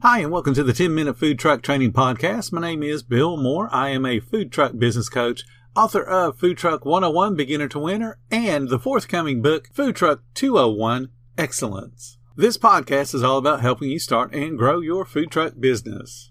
Hi, and welcome to the 10 Minute Food Truck Training Podcast. My name is Bill Moore. I am a food truck business coach, author of Food Truck 101 Beginner to Winner, and the forthcoming book, Food Truck 201 Excellence. This podcast is all about helping you start and grow your food truck business.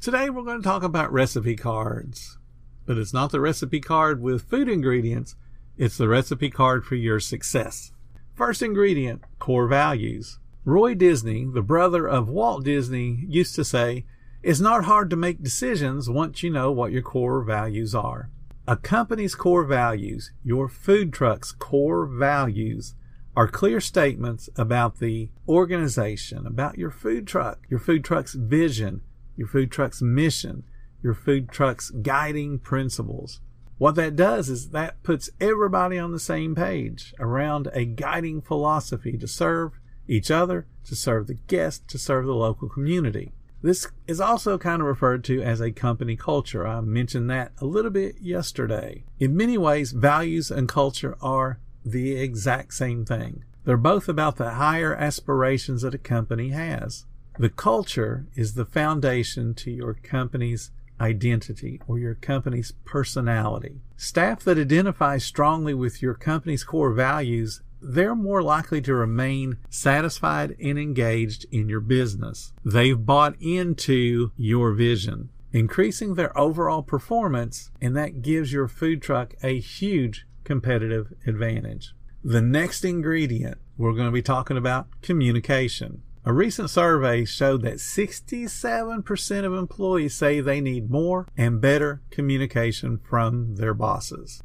Today we're going to talk about recipe cards. But it's not the recipe card with food ingredients, it's the recipe card for your success. First ingredient, core values. Roy Disney, the brother of Walt Disney, used to say, It's not hard to make decisions once you know what your core values are. A company's core values, your food truck's core values, are clear statements about the organization, about your food truck, your food truck's vision, your food truck's mission, your food truck's guiding principles. What that does is that puts everybody on the same page around a guiding philosophy to serve each other, to serve the guest, to serve the local community. This is also kind of referred to as a company culture. I mentioned that a little bit yesterday. In many ways, values and culture are the exact same thing. They're both about the higher aspirations that a company has. The culture is the foundation to your company's identity or your company's personality. Staff that identify strongly with your company's core values, they're more likely to remain satisfied and engaged in your business. They've bought into your vision, increasing their overall performance, and that gives your food truck a huge competitive advantage. The next ingredient, we're going to be talking about communication. A recent survey showed that 67% of employees say they need more and better communication from their bosses.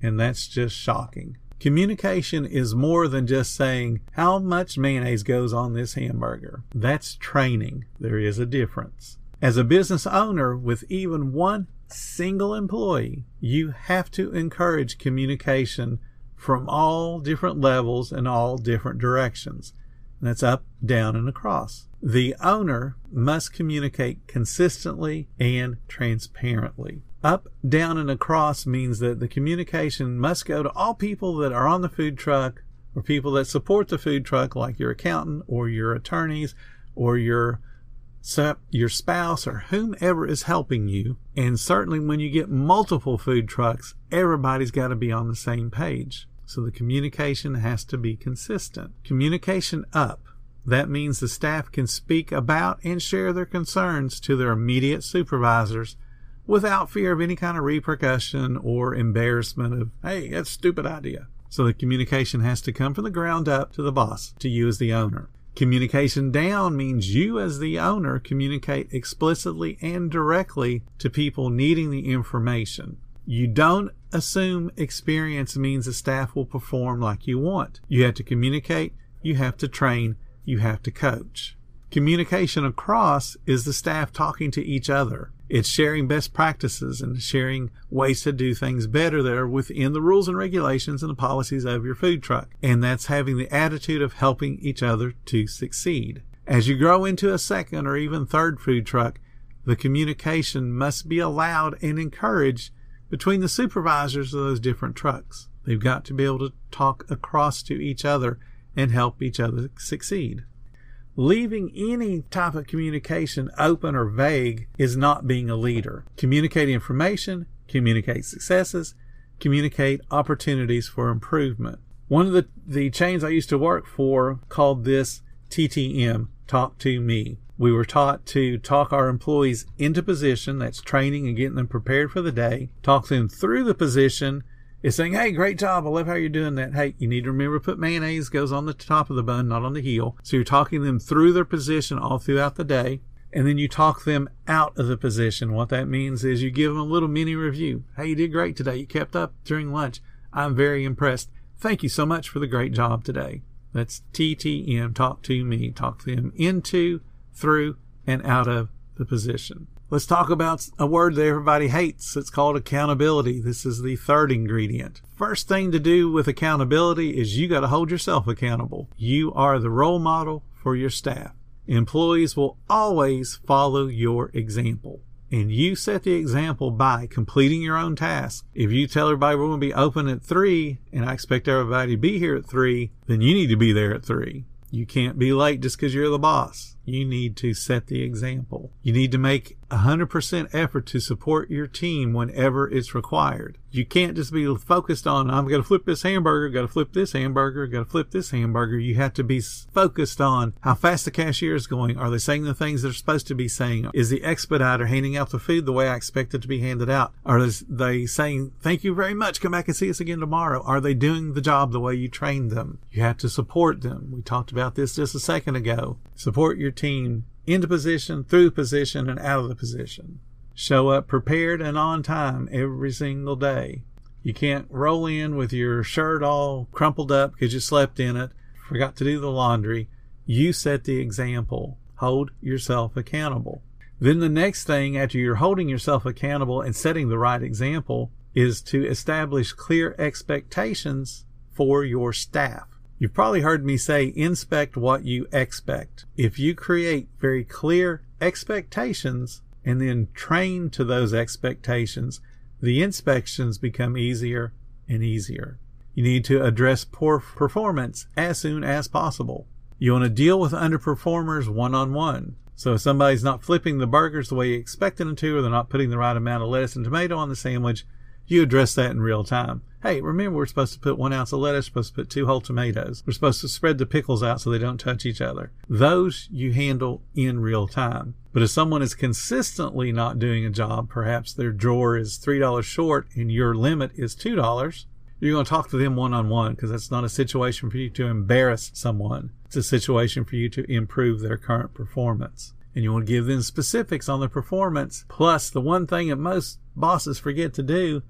And that's just shocking. Communication is more than just saying how much mayonnaise goes on this hamburger. That's training. There is a difference. As a business owner with even one single employee, you have to encourage communication from all different levels and all different directions. That's up, down, and across. The owner must communicate consistently and transparently. Up, down, and across means that the communication must go to all people that are on the food truck or people that support the food truck, like your accountant or your attorneys or your your spouse or whomever is helping you. And certainly when you get multiple food trucks, everybody's got to be on the same page. So the communication has to be consistent. Communication up. That means the staff can speak about and share their concerns to their immediate supervisors without fear of any kind of repercussion or embarrassment of, hey, that's a stupid idea. So the communication has to come from the ground up to the boss, to you as the owner. Communication down means you as the owner communicate explicitly and directly to people needing the information. You don't assume experience means the staff will perform like you want. You have to communicate, you have to train, you have to coach. Communication across is the staff talking to each other. It's sharing best practices and sharing ways to do things better that are within the rules and regulations and the policies of your food truck. And that's having the attitude of helping each other to succeed. As you grow into a second or even third food truck, the communication must be allowed and encouraged between the supervisors of those different trucks. They've got to be able to talk across to each other and help each other succeed. Leaving any type of communication open or vague is not being a leader. Communicate information, communicate successes, communicate opportunities for improvement. One of the, the chains I used to work for called this TTM, Talk to Me. We were taught to talk our employees into position, that's training and getting them prepared for the day, talk them through the position, is saying, Hey, great job. I love how you're doing that. Hey, you need to remember put mayonnaise goes on the top of the bun, not on the heel. So you're talking them through their position all throughout the day. And then you talk them out of the position. What that means is you give them a little mini review. Hey, you did great today. You kept up during lunch. I'm very impressed. Thank you so much for the great job today. That's TTM. Talk to me. Talk them into through, and out of the position. Let's talk about a word that everybody hates. It's called accountability. This is the third ingredient. First thing to do with accountability is you got to hold yourself accountable. You are the role model for your staff. Employees will always follow your example. And you set the example by completing your own task. If you tell everybody we're going to be open at three and I expect everybody to be here at three, then you need to be there at three. You can't be late just because you're the boss. You need to set the example. You need to make 100% effort to support your team whenever it's required. You can't just be focused on, I'm going to flip this hamburger, got to flip this hamburger, got to flip this hamburger. You have to be focused on how fast the cashier is going. Are they saying the things they're supposed to be saying? Is the expediter handing out the food the way I expect it to be handed out? Are they saying, thank you very much, come back and see us again tomorrow? Are they doing the job the way you trained them? You have to support them. We talked about this just a second ago. Support your team into position, through position, and out of the position. Show up prepared and on time every single day. You can't roll in with your shirt all crumpled up because you slept in it, forgot to do the laundry. You set the example. Hold yourself accountable. Then the next thing after you're holding yourself accountable and setting the right example is to establish clear expectations for your staff. You've probably heard me say inspect what you expect. If you create very clear expectations and then train to those expectations, the inspections become easier and easier. You need to address poor performance as soon as possible. You want to deal with underperformers one on one. So if somebody's not flipping the burgers the way you expected them to, or they're not putting the right amount of lettuce and tomato on the sandwich, you address that in real time. Hey, remember we're supposed to put one ounce of lettuce, supposed to put two whole tomatoes. We're supposed to spread the pickles out so they don't touch each other. Those you handle in real time. But if someone is consistently not doing a job, perhaps their drawer is $3 short and your limit is $2, you're going to talk to them one on one because that's not a situation for you to embarrass someone. It's a situation for you to improve their current performance. And you want to give them specifics on their performance. Plus, the one thing that most bosses forget to do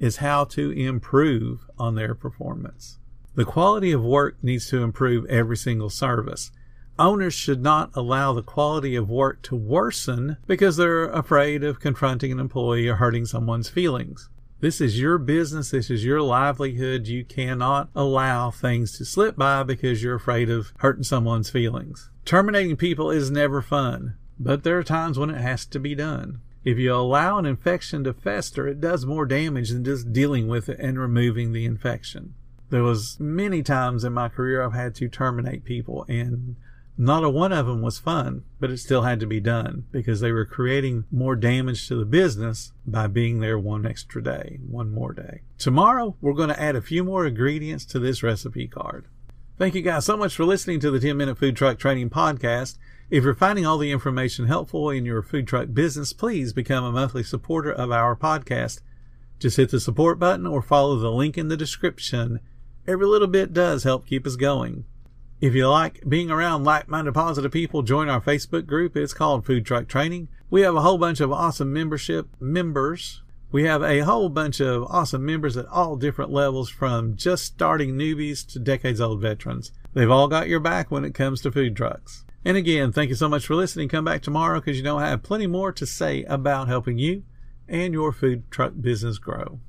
is how to improve on their performance. The quality of work needs to improve every single service. Owners should not allow the quality of work to worsen because they're afraid of confronting an employee or hurting someone's feelings. This is your business. This is your livelihood. You cannot allow things to slip by because you're afraid of hurting someone's feelings. Terminating people is never fun, but there are times when it has to be done. If you allow an infection to fester, it does more damage than just dealing with it and removing the infection. There was many times in my career I've had to terminate people and not a one of them was fun, but it still had to be done because they were creating more damage to the business by being there one extra day, one more day. Tomorrow, we're going to add a few more ingredients to this recipe card. Thank you guys so much for listening to the 10 Minute Food Truck Training Podcast. If you're finding all the information helpful in your food truck business, please become a monthly supporter of our podcast. Just hit the support button or follow the link in the description. Every little bit does help keep us going. If you like being around like-minded positive people, join our Facebook group. It's called Food Truck Training. We have a whole bunch of awesome membership members. We have a whole bunch of awesome members at all different levels from just starting newbies to decades old veterans. They've all got your back when it comes to food trucks. And again, thank you so much for listening. Come back tomorrow because you know I have plenty more to say about helping you and your food truck business grow.